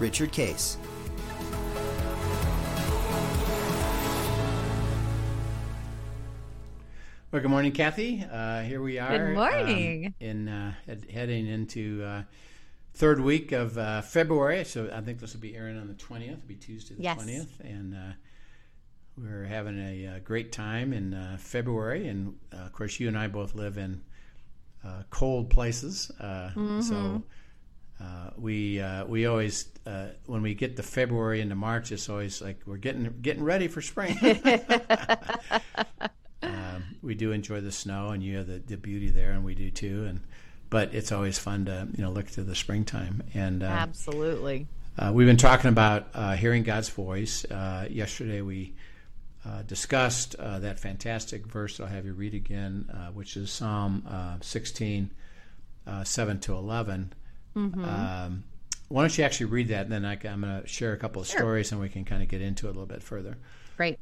Richard Case. Well, good morning, Kathy. Uh, here we are. Good morning. Um, in uh, head, heading into uh, third week of uh, February, so I think this will be airing on the twentieth. It'll be Tuesday the Yes. twentieth, and uh, we're having a, uh great time in uh, February. And uh, of course, you and I both live in uh, cold places, uh, so. Uh, we uh, we always uh, when we get to February into March, it's always like we're getting getting ready for spring. um, we do enjoy the snow, and you have the, the beauty there, and we do too. And but it's always fun to you know look to the springtime. And uh, Absolutely. uh, we've been talking about uh, hearing God's voice. Uh, yesterday we uh, discussed uh, that fantastic verse. I'll have you read again, uh, which is Psalm uh, 16, uh, 7 to 11. Um, why don't you actually read that, and then I, am going to share a couple of stories, and we can kind of get into it a little bit further. Great.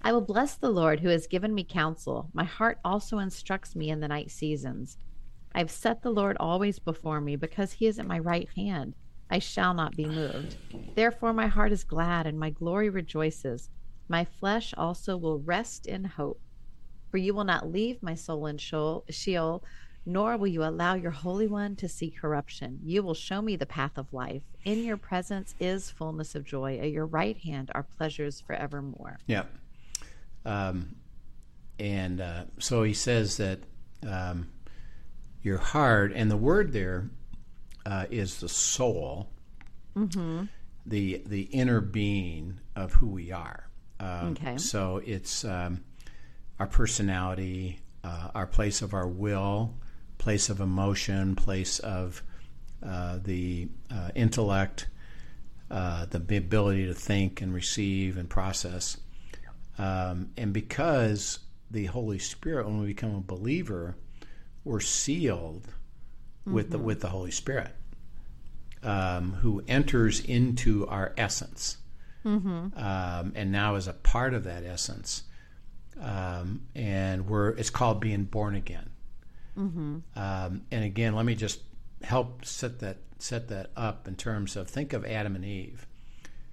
I will bless the Lord who has given me counsel. My heart also instructs me in the night seasons. I have set the Lord always before me because he is at my right hand. I shall not be moved. Therefore, my heart is glad and my glory rejoices. My flesh also will rest in hope. For you will not leave my soul in Sheol, nor will you allow your Holy One to see corruption. You will show me the path of life. In your presence is fullness of joy. At your right hand are pleasures forevermore. Yeah. Um, and uh, so he says that um, your heart, and the word there uh, is the soul, the the inner being of who we are. Um, Okay. So it's um, our personality, uh, our place of our will, place of emotion, place of uh, the uh, intellect, uh, the ability to think and receive and process. Um, and because the Holy Spirit, when we become a believer, we're sealed with the with the Holy Spirit, um, who enters into our essence, um, and now is a part of that essence. Um, and we're it's called being born again. Um, and again, let me just help set that set that up in terms of think of Adam and Eve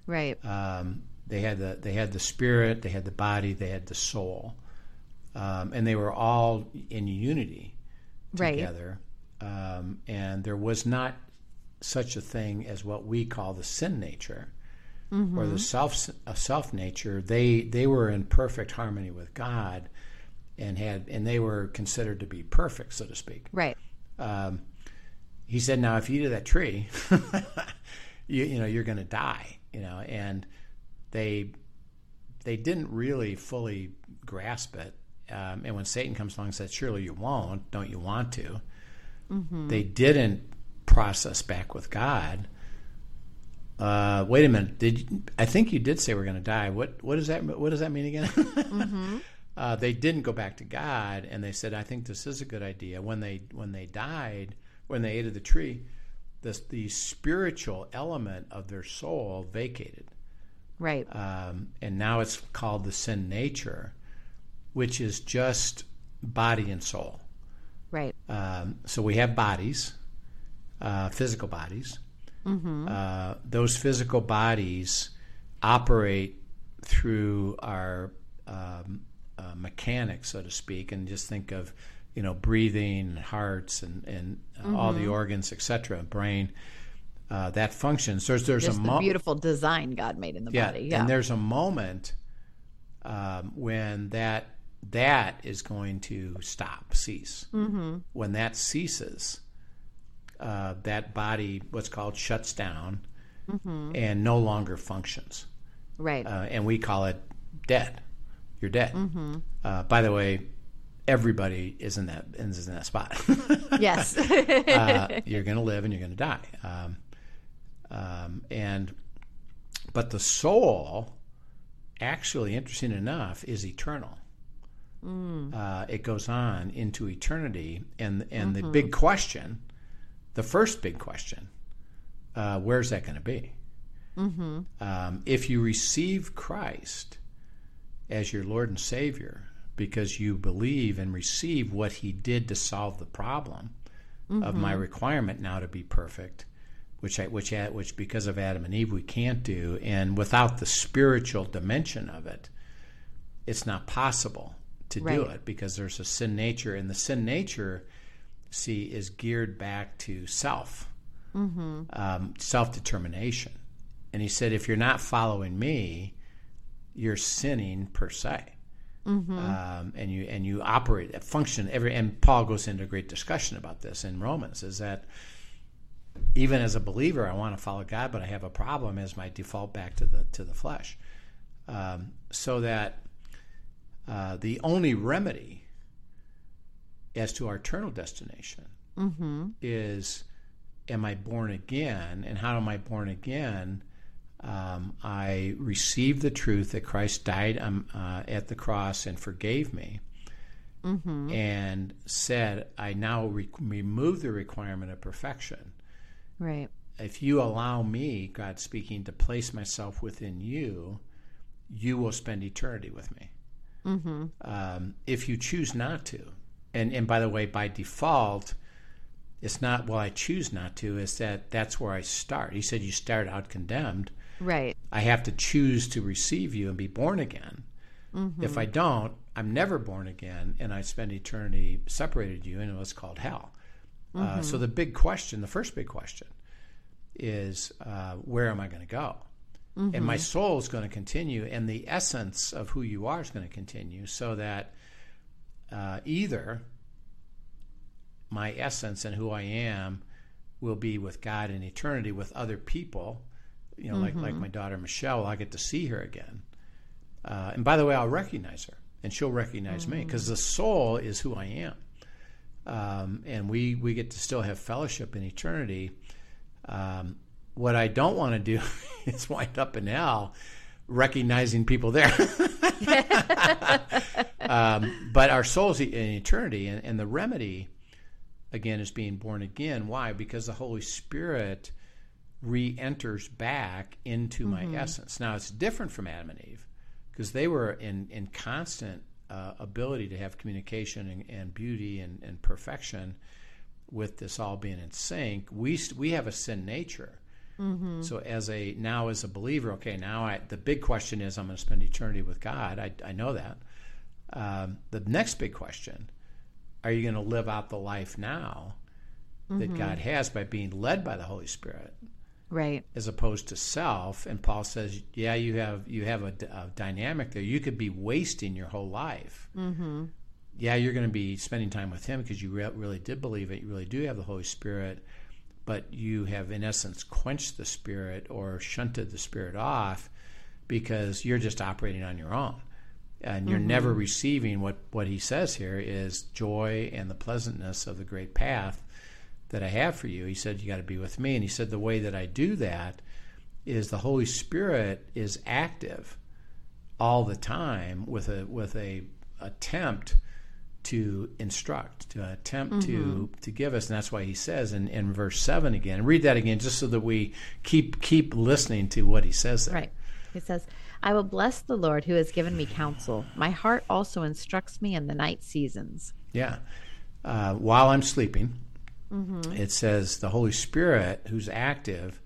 Right. um, they had the they had the spirit, they had the body, they had the soul, um, and they were all in unity Right. together. Um, and there was not such a thing as what we call the sin nature or the self uh, self nature. They they were in perfect harmony with God, and had and they were considered to be perfect, so to speak Right. um, he said, "Now, if you eat of that tree, you, you know you're going to die." You know, and they they didn't really fully grasp it. Um, and when Satan comes along and says, "Surely you won't, don't you want to?" They didn't process back with God. Uh, wait a minute. Did you, I think you did say we're going to die? What what does that what does that mean again? uh, they didn't go back to God, and they said, "I think this is a good idea." When they when they died, when they ate of the tree, the the spiritual element of their soul vacated, Right. um, and now it's called the sin nature, which is just body and soul. Right. Um, so we have bodies, uh, physical bodies. Uh, those physical bodies operate through our um, uh, mechanics, so to speak, and just think of you know breathing, and hearts, and and uh, all the organs, etc., brain. Uh, that functions. There's there's Just a the mo- beautiful design God made in the yeah, body. Yeah. and there's a moment um, when that that is going to stop, cease. Mm-hmm. When that ceases, uh, that body, what's called, shuts down and no longer functions, right. uh, and we call it dead. You're dead. Uh, by the way, everybody is in that is in that spot. yes. uh, you're going to live and you're going to die. Um, Um, and but the soul, actually, interesting enough, is eternal. Mm. Uh, it goes on into eternity, and and Mm-hmm. the big question, the first big question, uh, where's that going to be? Mm-hmm. Um, if you receive Christ as your Lord and Savior because you believe and receive what He did to solve the problem of my requirement now to be perfect, which I, which I, which because of Adam and Eve we can't do, and without the spiritual dimension of it, it's not possible to do it because there's a sin nature, and the sin nature, see, is geared back to self, um, self determination. And he said, if you're not following me, you're sinning per se. Um, and you and you operate function every and Paul goes into a great discussion about this in Romans is that even as a believer I want to follow God but I have a problem as my default back to the to the flesh. Um, so that uh, the only remedy as to our eternal destination is am I born again and how am I born again um, I received the truth that Christ died um, uh, at the cross and forgave me, and said, I now re- remove the requirement of perfection. Right. If you allow me, God speaking, to place myself within you, you will spend eternity with me. Um, if you choose not to, and and by the way, by default, it's not well. I choose not to. Is that that's where I start? He said you start out condemned. Right. I have to choose to receive you and be born again. If I don't, I'm never born again, and I spend eternity separated you in what's called hell. Uh, so the big question, the first big question, is uh, where am I going to go? And my soul is going to continue, and the essence of who you are is going to continue, so that uh, either my essence and who I am will be with God in eternity with other people, you know, like like my daughter Michelle. I get to see her again, uh, and by the way, I'll recognize her, and she'll recognize me because the soul is who I am, um, and we we get to still have fellowship in eternity. Um, what I don't want to do is wind up in hell recognizing people there. um, but our souls in eternity, and, and the remedy, again, is being born again. Why? Because the Holy Spirit re enters back into my essence. Now, it's different from Adam and Eve because they were in, in constant uh, ability to have communication and, and beauty and, and perfection with this all being in sync. We, we have a sin nature. So as a now as a believer, okay, now I, the big question is I'm going to spend eternity with God. I, I know that. Um, the next big question: Are you going to live out the life now that God has by being led by the Holy Spirit, Right. as opposed to self? And Paul says, yeah, you have you have a dynamic there. You could be wasting your whole life. Mm-hmm. Yeah, you're going to be spending time with Him because you re- really did believe it. You really do have the Holy Spirit but you have in essence quenched the spirit or shunted the spirit off because you're just operating on your own and you're never receiving what what he says here is joy and the pleasantness of the great path that I have for you he said you got to be with me and he said the way that I do that is the holy spirit is active all the time with a with a attempt to instruct, to attempt to to give us, and that's why he says in, in verse seven again. Read that again, just so that we keep keep listening to what he says there. Right. He says, I will bless the Lord who has given me counsel. My heart also instructs me in the night seasons. Yeah. Uh, while I'm sleeping, it says the Holy Spirit, who's active,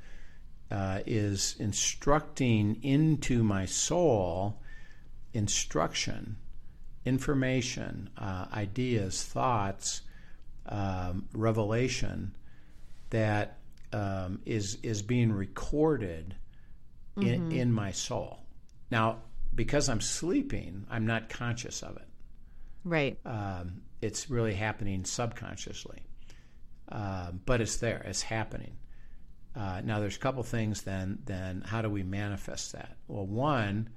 uh, is instructing into my soul instruction, information, uh, ideas, thoughts, um, revelation that um, is is being recorded in, in my soul. Now, because I'm sleeping, I'm not conscious of it Right. um, it's really happening subconsciously. Um, but it's there, it's happening. Uh, now, there's a couple things then, then how do we manifest that? Well, one,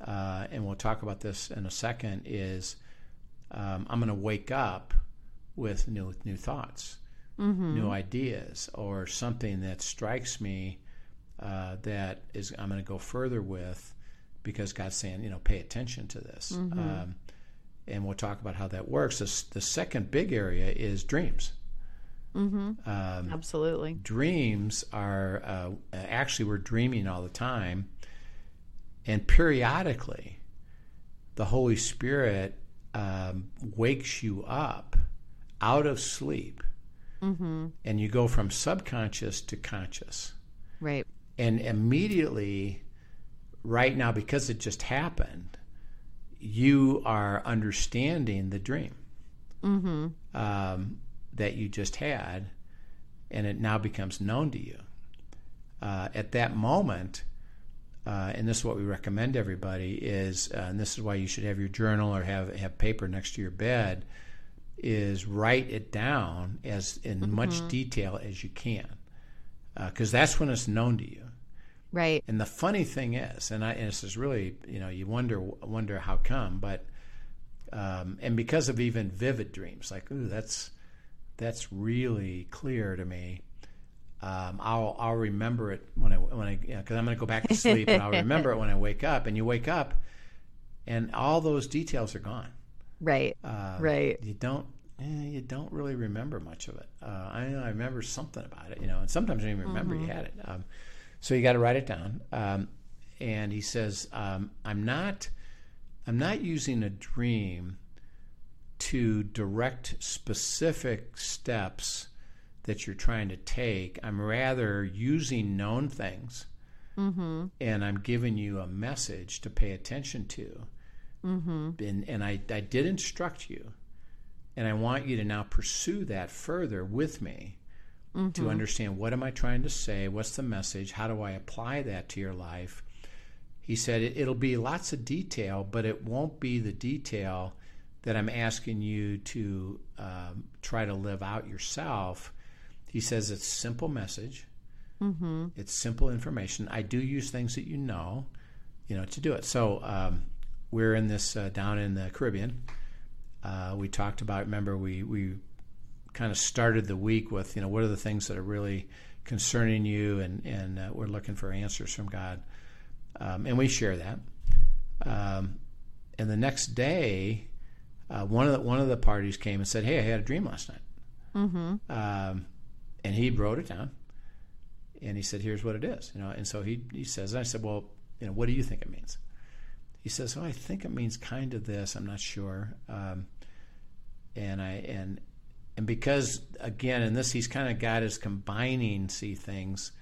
uh, and we'll talk about this in a second, is um, I'm going to wake up with new, new thoughts. new ideas or something that strikes me uh, that is I'm going to go further with because God's saying, you know, pay attention to this. Um, and we'll talk about how that works. The, the second big area is dreams. Um, Absolutely. dreams are uh, actually we're dreaming all the time. And periodically the holy spirit um, wakes you up out of sleep. And you go from subconscious to conscious. Right. and immediately right now because it just happened you are understanding the dream. Um, that you just had and it now becomes known to you. Uh, at that moment uh, and this is what we recommend everybody is uh, and this is why you should have your journal or have have paper next to your bed is write it down as in much detail as you can because that's when it's known to you. Right. and the funny thing is, and, I, and this is really, you know, you wonder wonder how come, but um, and because of even vivid dreams, like, ooh, that's that's really clear to me. Um, I'll I'll remember it when I when I because I'm going to go back to sleep, and I'll remember it when I wake up. And you wake up, and all those details are gone. Right. Uh, right. You don't. eh, you don't really remember much of it. Uh, I, I remember something about it, you know, and sometimes I don't even remember you had it. Um, so you got to write it down. Um, and he says, um, "I'm not, I'm not using a dream to direct specific steps that you're trying to take. I'm rather using known things, mm-hmm. and I'm giving you a message to pay attention to. And, and I, I did instruct you, and I want you to now pursue that further with me." to understand what am I trying to say, what's the message, how do I apply that to your life. He said it, it'll be lots of detail, but it won't be the detail that I'm asking you to um, try to live out yourself. He says it's simple message, mm-hmm. it's simple information. I do use things that you know, you know, to do it. So um, we're in this uh, down in the Caribbean. Uh, we talked about. Remember, we we kind of started the week with, you know, what are the things that are really concerning you, and and uh, we're looking for answers from God, um, and we share that. Um, and the next day, uh, one of the, one of the parties came and said, "Hey, I had a dream last night," mm-hmm. um, and he wrote it down, and he said, "Here's what it is," you know. And so he he says, and I said, "Well, you know, what do you think it means?" He says, "Oh, I think it means kind of this. I'm not sure." Um, and I and and because again in this he's kind of got his combining see things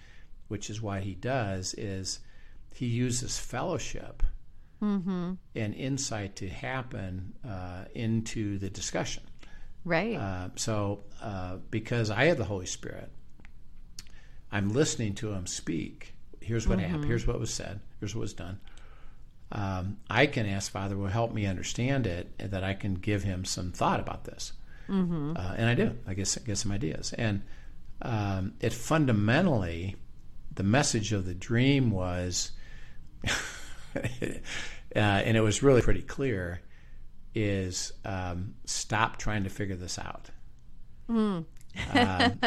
which is why he does is he uses fellowship and insight to happen uh, into the discussion. Right. uh, so uh, because i have the holy spirit i'm listening to him speak. Here's what happened. Here's what was said. Here's what was done. Um, i can ask father will help me understand it and that i can give him some thought about this. Uh, and I do. I guess get some ideas. And um, it fundamentally, the message of the dream was, uh, and it was really pretty clear, is um, stop trying to figure this out. Um,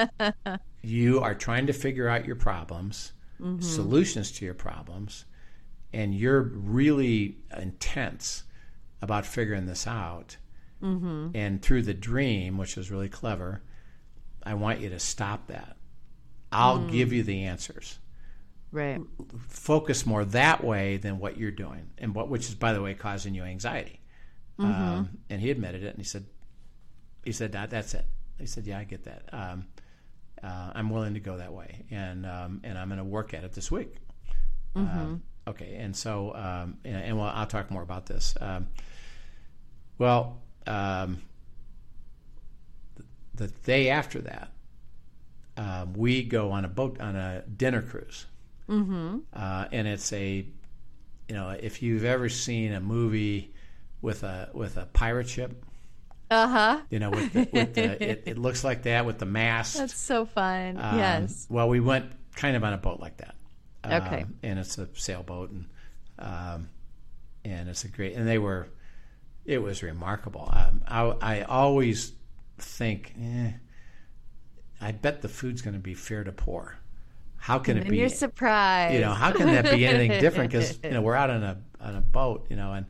you are trying to figure out your problems, solutions to your problems, and you're really intense about figuring this out. And through the dream, which is really clever, I want you to stop that. I'll give you the answers. Right. Focus more that way than what you're doing, and what which is, by the way, causing you anxiety. Um, and he admitted it, and he said, he said that that's it. He said, yeah, I get that. Um, uh, I'm willing to go that way, and um, and I'm going to work at it this week. Um, okay, and so um, and, and well, I'll talk more about this. Um, well, um, the day after that, um, we go on a boat on a dinner cruise, mm-hmm. uh, and it's a, you know, if you've ever seen a movie with a with a pirate ship, Uh huh. you know, with the, with the it, it looks like that with the mast. That's so fun. Um, yes. Well, we went kind of on a boat like that. Okay. Um, and it's a sailboat, and um, and it's a great. And they were, it was remarkable. Um, I I always think, eh, I bet the food's going to be fair to poor. How can and it be? You're surprised. You know, how can that be anything different? Because you know we're out on a on a boat, you know, and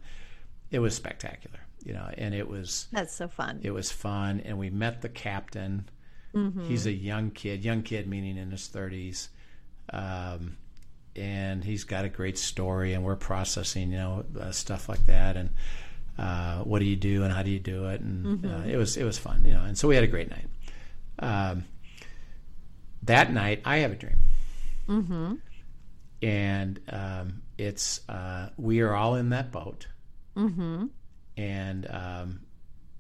it was spectacular, you know, and it was that's so fun. It was fun, and we met the captain. Mm-hmm. He's a young kid, young kid meaning in his thirties, um, and he's got a great story, and we're processing, you know, uh, stuff like that, and uh, what do you do, and how do you do it, and uh, mm-hmm. it was it was fun, you know, and so we had a great night. Um, that night, I have a dream. Mm-hmm. And um, it's uh, we are all in that boat, mm-hmm. and um,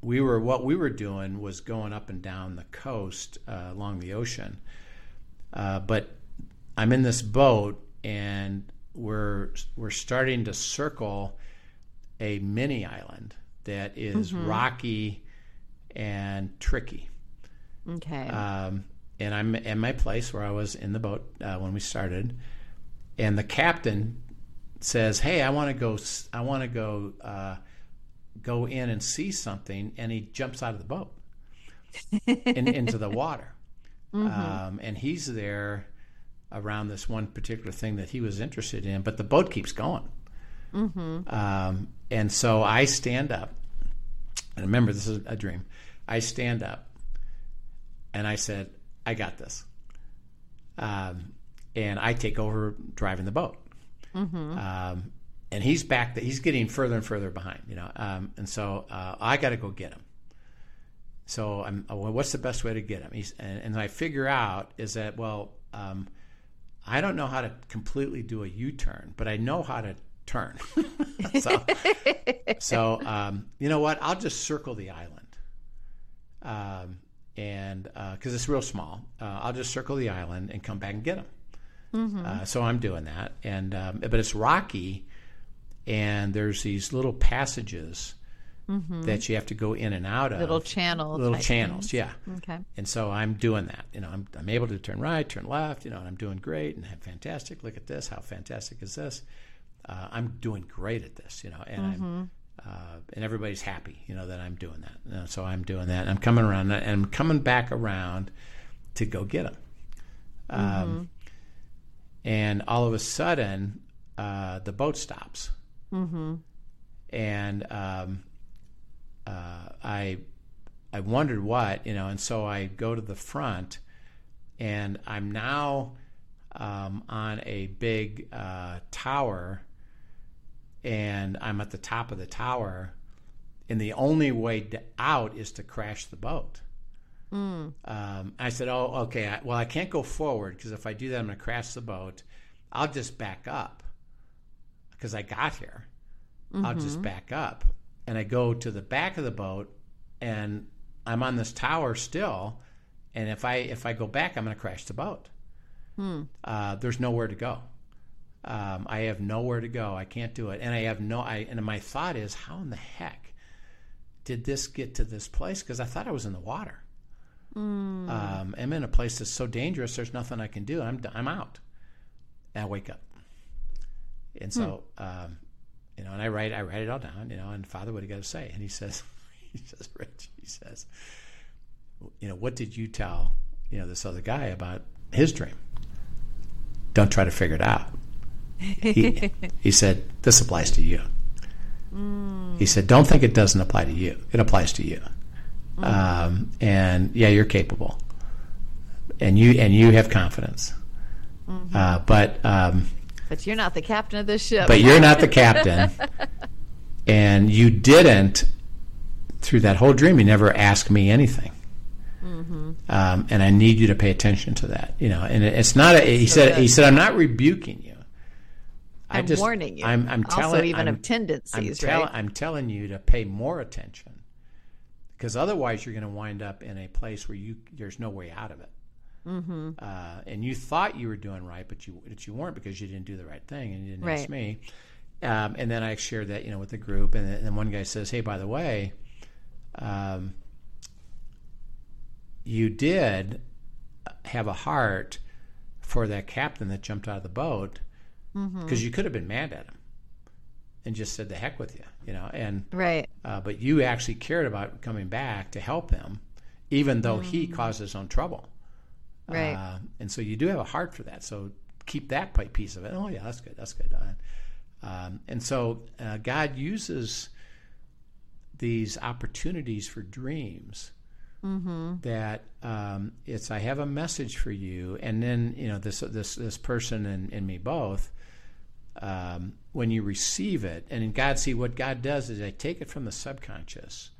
we were what we were doing was going up and down the coast uh, along the ocean. Uh, but I'm in this boat, and we're we're starting to circle a mini island that is mm-hmm. rocky and tricky. Okay. Um, and I'm in my place where I was in the boat uh, when we started, and the captain says, "Hey, I want to go. I want to go uh, go in and see something," and he jumps out of the boat in, into the water, mm-hmm. um, and he's there around this one particular thing that he was interested in, but the boat keeps going. Mm-hmm. Um, and so I stand up, and remember, this is a dream. I stand up, and I said, I got this. Um, and I take over driving the boat. Mm-hmm. Um, and he's back. He's getting further and further behind, you know. Um, and so uh, I got to go get him. So I'm. Well, what's the best way to get him? He's, and, and I figure out is that well, um, I don't know how to completely do a U-turn, but I know how to turn. so, so um, you know what? I'll just circle the island. And because uh, it's real small, uh, I'll just circle the island and come back and get them. Mm-hmm. Uh, so I'm doing that, and um, but it's rocky, and there's these little passages mm-hmm. that you have to go in and out of. Little channels. Little channels, things. yeah. Okay. And so I'm doing that. You know, I'm I'm able to turn right, turn left. You know, and I'm doing great and fantastic. Look at this. How fantastic is this? Uh, I'm doing great at this. You know, and mm-hmm. I'm uh, and everybody's happy, you know, that I'm doing that. Know, so I'm doing that, and I'm coming around, and I'm coming back around to go get them. Um, mm-hmm. And all of a sudden, uh, the boat stops, mm-hmm. and um, uh, I I wondered what, you know, and so I go to the front, and I'm now um, on a big uh, tower and I'm at the top of the tower, and the only way out is to crash the boat. Mm. Um, I said, "Oh, okay. I, well, I can't go forward because if I do that, I'm going to crash the boat. I'll just back up because I got here. Mm-hmm. I'll just back up." And I go to the back of the boat, and I'm on this tower still. And if I if I go back, I'm going to crash the boat. Hmm. Uh, there's nowhere to go. Um, I have nowhere to go. I can't do it. And I have no. I and my thought is, how in the heck did this get to this place? Because I thought I was in the water. Mm. Um, I'm in a place that's so dangerous. There's nothing I can do. I'm I'm out. And I wake up. And so, hmm. um, you know, and I write I write it all down. You know, and Father, what do you got to say? And he says, he says, Rich, he says, you know, what did you tell you know this other guy about his dream? Don't try to figure it out he, he said, This applies to you. Mm. He said, Don't think it doesn't apply to you. It applies to you. Mm. Um, and yeah, you're capable. And you and you have confidence. Mm-hmm. Uh, but um, but you're not the captain of this ship. But you're not the captain. and you didn't through that whole dream. You never asked me anything. Mm-hmm. Um, and I need you to pay attention to that. You know, and it's not. A, he so said. Good. He said, "I'm not rebuking you." I'm just, warning you. I'm, I'm telling, also even I'm, of tendencies, I'm tell, right? I'm telling you to pay more attention because otherwise you're going to wind up in a place where you there's no way out of it. Mm-hmm. Uh, and you thought you were doing right, but you but you weren't because you didn't do the right thing and you didn't right. ask me. Um, and then I shared that you know with the group, and then, and then one guy says, "Hey, by the way, um, you did have a heart for that captain that jumped out of the boat." Because mm-hmm. you could have been mad at him and just said the heck with you, you know. And right, uh, but you actually cared about coming back to help him, even though mm-hmm. he caused his own trouble. Right. Uh, and so you do have a heart for that. So keep that piece of it. Oh, yeah, that's good. That's good. Um, and so uh, God uses these opportunities for dreams that um, it's I have a message for you, and then you know this this this person and, and me both. Um, when you receive it, and in God, see what God does is I take it from the subconscious.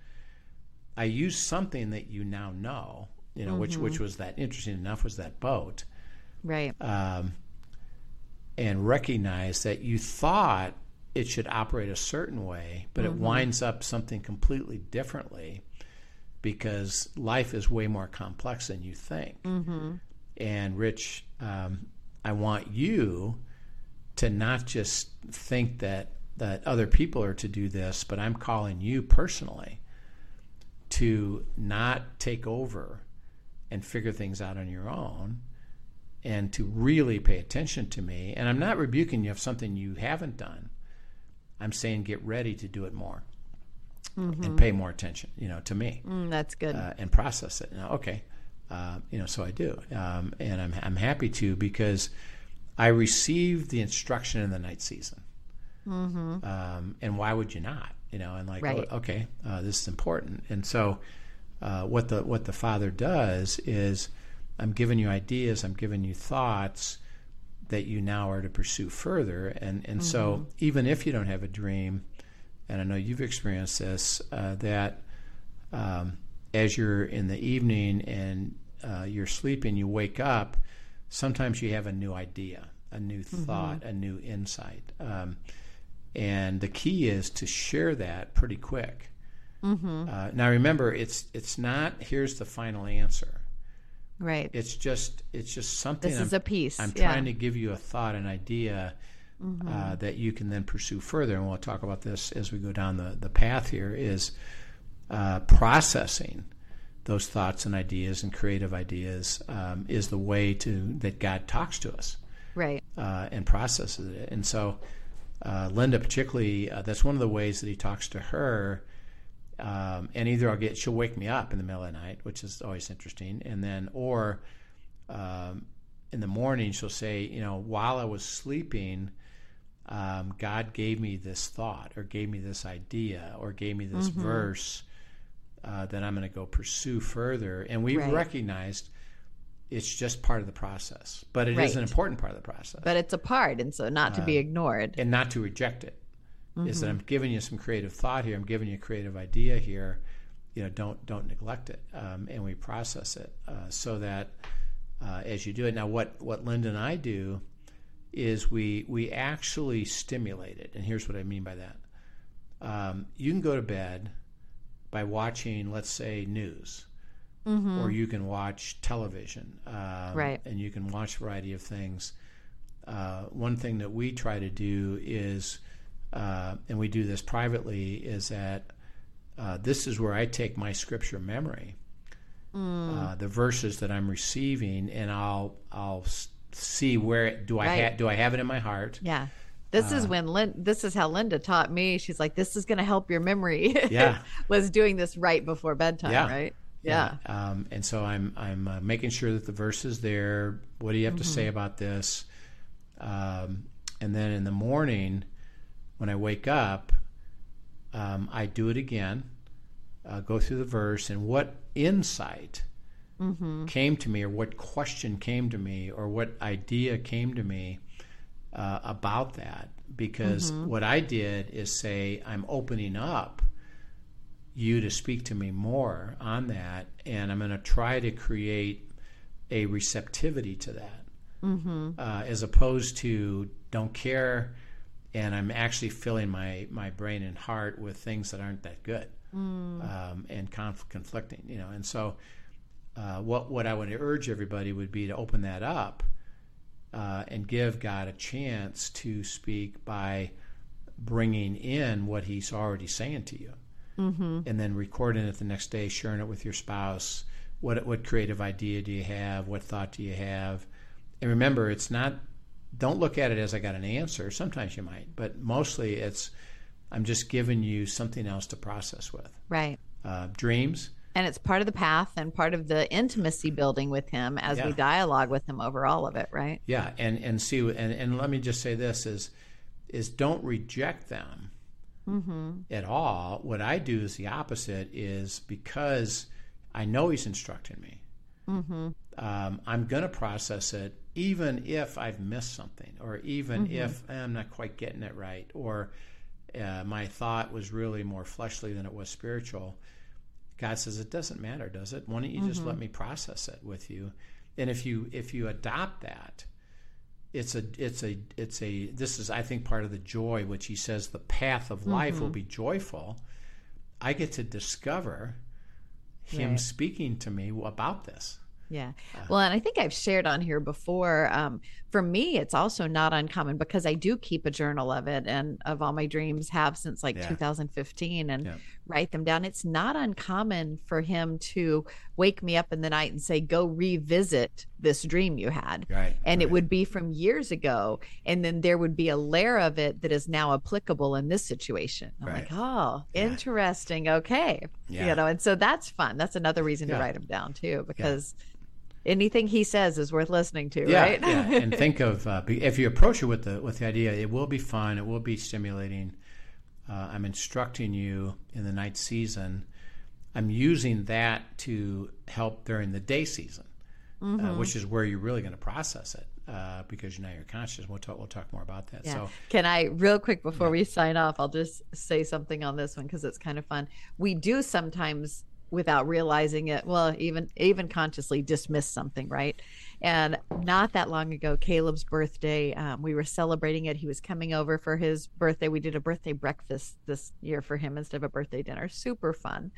I use something that you now know, you know, which which was that interesting enough was that boat, Right. um, and recognize that you thought it should operate a certain way, but it winds up something completely differently because life is way more complex than you think. And Rich, um, I want you to not just think that that other people are to do this, but I'm calling you personally to not take over and figure things out on your own and to really pay attention to me. And I'm not rebuking you of something you haven't done. I'm saying get ready to do it more and pay more attention, you know, to me Mm, that's good. uh, and process it. Now, okay, uh, you know, so I do, um, and I'm I'm happy to because I received the instruction in the night season. Um, and why would you not? You know, and like, Right. oh, okay, uh, this is important. And so, uh, what the what the Father does is, I'm giving you ideas, I'm giving you thoughts that you now are to pursue further. And and so, even if you don't have a dream, and I know you've experienced this, uh, that um, as you're in the evening and uh, you're sleeping, you wake up. Sometimes you have a new idea, a new thought, a new insight. Um, and the key is to share that pretty quick. Uh, now, remember, it's it's not. Here's the final answer. right. It's just it's just something. This I'm, is a piece. I'm yeah. Mm-hmm. trying to give you a thought, an idea uh, that you can then pursue further. And we'll talk about this as we go down the, the path here is uh, processing those thoughts and ideas and creative ideas um, is the way to that God talks to us Right. uh, and processes it. And so, uh, Linda, particularly, uh, that's one of the ways that he talks to her. Um, and either I'll get she'll wake me up in the middle of the night, which is always interesting, and then or um, in the morning she'll say, you know, while I was sleeping, um, God gave me this thought, or gave me this idea, or gave me this verse uh, that I'm going to go pursue further. And we've Right. recognized it's just part of the process, but it is an important part of the process But it's a part, and so not to Uh, be ignored. and not to reject it. Is that Mm-hmm. I'm giving you some creative thought here. I'm giving you a creative idea here. You know, don't don't neglect it, um, and we process it uh, so that uh, as you do it. Now, what what Linda and I do is we we actually stimulate it, and here's what I mean by that. Um, you can go to bed by watching, let's say, news, or you can watch television, um, Right. And you can watch a variety of things. Uh, one thing that we try to do is, uh, and we do this privately, is that uh, this is where I take my scripture memory, uh, the verses that I'm receiving, and I'll I'll see where it, do I Right. ha- do I have it in my heart? Yeah. This Uh, is when Lynn, this is how Linda taught me. She's like, this is going to help your memory. Yeah. was doing this right before bedtime, Yeah. right? Yeah. Um, and so I'm I'm uh, making sure that the verse is there. What do you have to say about this? Um, and then in the morning, when I wake up, um, I do it again. Uh, go through the verse and what insight came to me, or what question came to me, or what idea came to me uh, about that. Because what I did is say, I'm opening up you to speak to me more on that, and I'm going to try to create a receptivity to that, mm-hmm. uh, as opposed to don't care, and I'm actually filling my my brain and heart with things that aren't that good um, and conf- conflicting, you know. And so, uh, what what I would urge everybody would be to open that up uh, and give God a chance to speak by bringing in what He's already saying to you and then recording it the next day, sharing it with your spouse. What what creative idea do you have? What thought do you have? And remember, it's not. Don't look at it as I got an answer. Sometimes you might, but mostly it's I'm just giving you something else to process with. Right. Uh, dreams. And it's part of the path and part of the intimacy building with him as Yeah. we dialogue with him over all of it, right? Yeah, and and see, and, and let me just say this is is don't reject them at all. What I do is the opposite. Is because I know He's instructing me. Um, I'm going to process it, even if I've missed something, or even if I'm not quite getting it right, or uh, my thought was really more fleshly than it was spiritual. God says it doesn't matter, does it? Why don't you just let me process it with you? And if you if you adopt that, it's a it's a it's a this is I think part of the joy which he says the path of life will be joyful. I get to discover him Right. speaking to me about this. Yeah. Uh, Well, and I think I've shared on here before. Um, for me, it's also not uncommon because I do keep a journal of it and of all my dreams have since like Yeah. 2015 and Yeah. write them down. It's not uncommon for him to wake me up in the night and say, go revisit this dream you had. Right. And it would be from years ago. And then there would be a layer of it that is now applicable in this situation. I'm Right. like, oh, Yeah. interesting. Okay. You know, and so that's fun. That's another reason to write them down too, because anything he says is worth listening to, yeah, right? yeah. And think of uh, if you approach it with the with the idea, it will be fun. It will be stimulating. Uh, I'm instructing you in the night season. I'm using that to help during the day season, Mm-hmm. uh, which is where you're really going to process it uh, because now you're conscious. We'll talk. We'll talk more about that. Yeah. So Can I, real quick before we sign off, I'll just say something on this one because it's kind of fun. We do sometimes, without realizing it, well, even even consciously dismiss something, right? And not that long ago, Caleb's birthday, um, we were celebrating it. He was coming over for his birthday. We did a birthday breakfast this year for him instead of a birthday dinner. Super fun.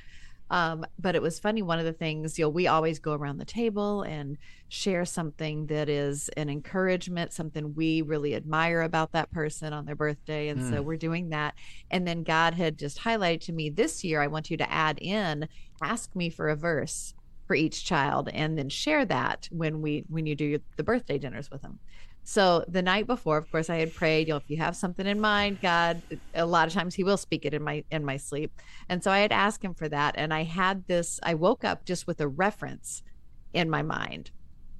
Um, but it was funny. One of the things, you know, we always go around the table and share something that is an encouragement, something we really admire about that person on their birthday. And so we're doing that. And then God had just highlighted to me this year, I want you to add in, ask me for a verse for each child and then share that when we when you do your, the birthday dinners with them so the night before of course i had prayed you know if you have something in mind god a lot of times he will speak it in my in my sleep. And so i had asked him for that and i had this i woke up just with a reference in my mind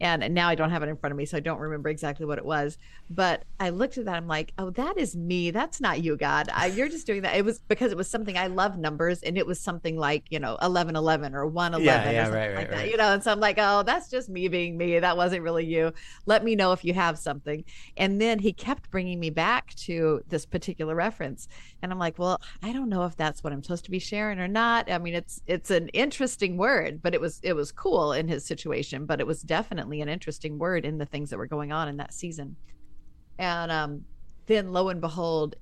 and, and now i don't have it in front of me so i don't remember exactly what it was. But i looked at that i'm like oh that is me. That's not you god. I, you're just doing that. It was because it was something i love numbers and it was something like you know 11 11 or 1 11 Yeah, or something right, like right, that right. you know? And so i'm like oh that's just me being me. That wasn't really you. Let me know if you have something. And then he kept bringing me back to this particular reference and i'm like well i don't know if that's what i'm supposed to be sharing or not. I mean it's it's an interesting word but it was it was cool in his situation but it was definitely an interesting word in the things that were going on in that season. And um then lo and behold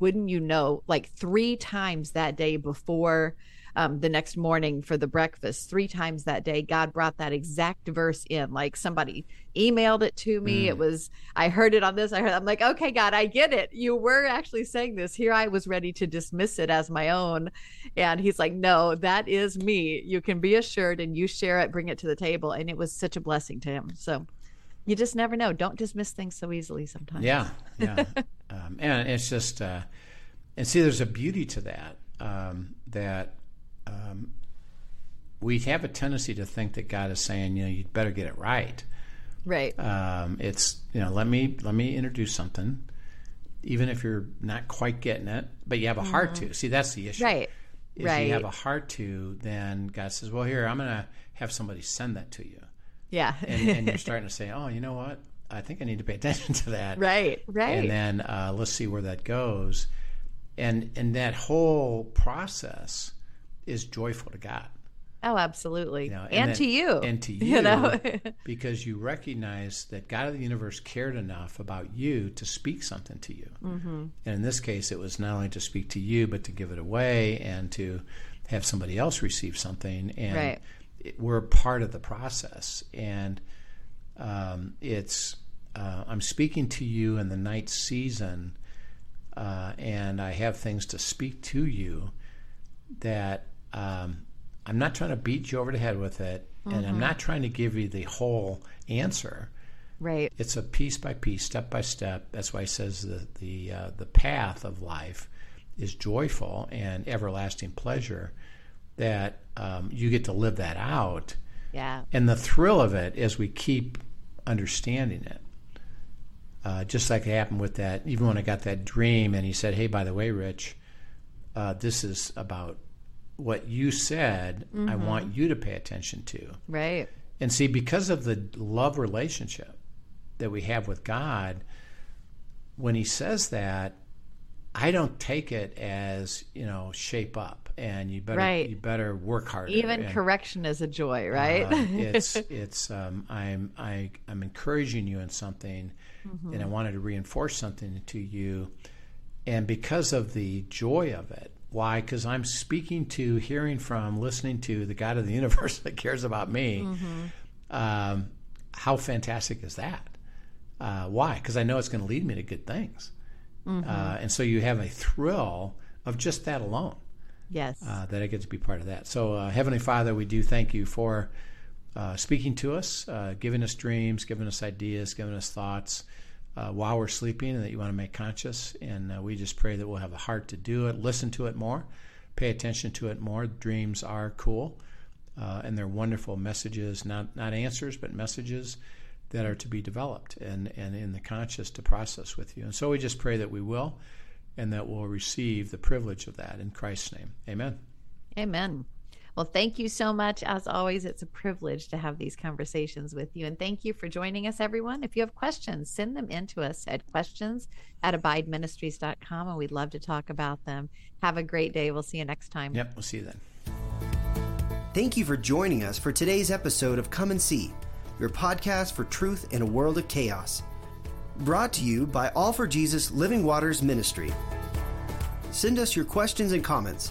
wouldn't you know like three times that day before um, the next morning for the breakfast. Three times that day god brought that exact verse in. Like somebody emailed it to me. It was i heard it on this i heard i'm like okay god i get it. You were actually saying this. Here i was ready to dismiss it as my own. And he's like no that is me. You can be assured and you share it bring it to the table. And it was such a blessing to him. So you just never know. Don't dismiss things so easily sometimes. Yeah, yeah, um, and it's just, uh, and see, there's a beauty to that. Um, that um, we have a tendency to think that God is saying, you know, you'd better get it right. right Um, it's, you know, let me let me introduce something, even if you're not quite getting it, but you have a heart to. See, that's the issue. Mm-hmm. right If right you have a heart to, then God says, well, here, I'm going to have somebody send that to you, yeah and, and you're starting to say, oh, you know what? I think I need to pay attention to that right right and then uh, let's see where that goes and and that whole process is joyful to god. Oh absolutely. You know, and, then- to you. and to you you, know? because you recognize that god of the universe cared enough about you to speak something to you. Mm-hmm. and in this case it was not only to speak to you but to give it away and to have somebody else receive something. And Right. it, we're part of the process. And um, it's uh, I'm speaking to you in the night season, uh, and I have things to speak to you that um, I'm not trying to beat you over the head with it, and I'm not trying to give you the whole answer. right It's a piece by piece, step by step. That's why he says the the uh, the path of life is joyful and everlasting pleasure. that um, you get to live that out. Yeah. And the thrill of it as we keep understanding it. Uh, just like it happened with that, even when I got that dream, and he said, "Hey, by the way, Rich, uh, this is about what you said. I Mm-hmm. want you to pay attention to." Right. And see, because of the love relationship that we have with God, when He says that, I don't take it as you know shape up and you better Right. you better work harder. Even and, correction is a joy, right? uh, it's it's um, I'm I, I'm encouraging you in something, and I wanted to reinforce something to you, and because of the joy of it. Why? Because I'm speaking to, hearing from, listening to the God of the universe that cares about me. Um, how fantastic is that? Uh, why? Because I know it's going to lead me to good things, uh, and so you have a thrill of just that alone yes. uh, that I get to be part of that. So, uh, Heavenly Father, we do thank you for uh, speaking to us, uh, giving us dreams, giving us ideas, giving us thoughts uh, while we're sleeping, and that you want to make conscious. And uh, we just pray that we'll have a heart to do it, listen to it more, pay attention to it more. Dreams are cool, uh, and they're wonderful messages, not not answers, but messages that are to be developed and, and in the conscious to process with you. And so we just pray that we will and that we'll receive the privilege of that in Christ's name. Amen. Amen. Well, thank you so much. As always, it's a privilege to have these conversations with you. And thank you for joining us, everyone. If you have questions, send them in to us at questions at abideministries.com, and we'd love to talk about them. Have a great day. We'll see you next time. Yep, we'll see you then. Thank you for joining us for today's episode of Come and See, your podcast for truth in a world of chaos. Brought to you by All for Jesus Living Waters Ministry. Send us your questions and comments,